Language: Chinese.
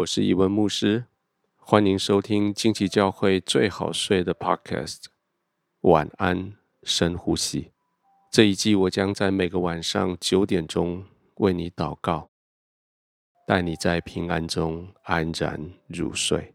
我是一文牧师，欢迎收听近期教会最好睡的 Podcast。晚安，深呼吸。这一季我将在每个晚上九点钟为你祷告，带你在平安中安然入睡。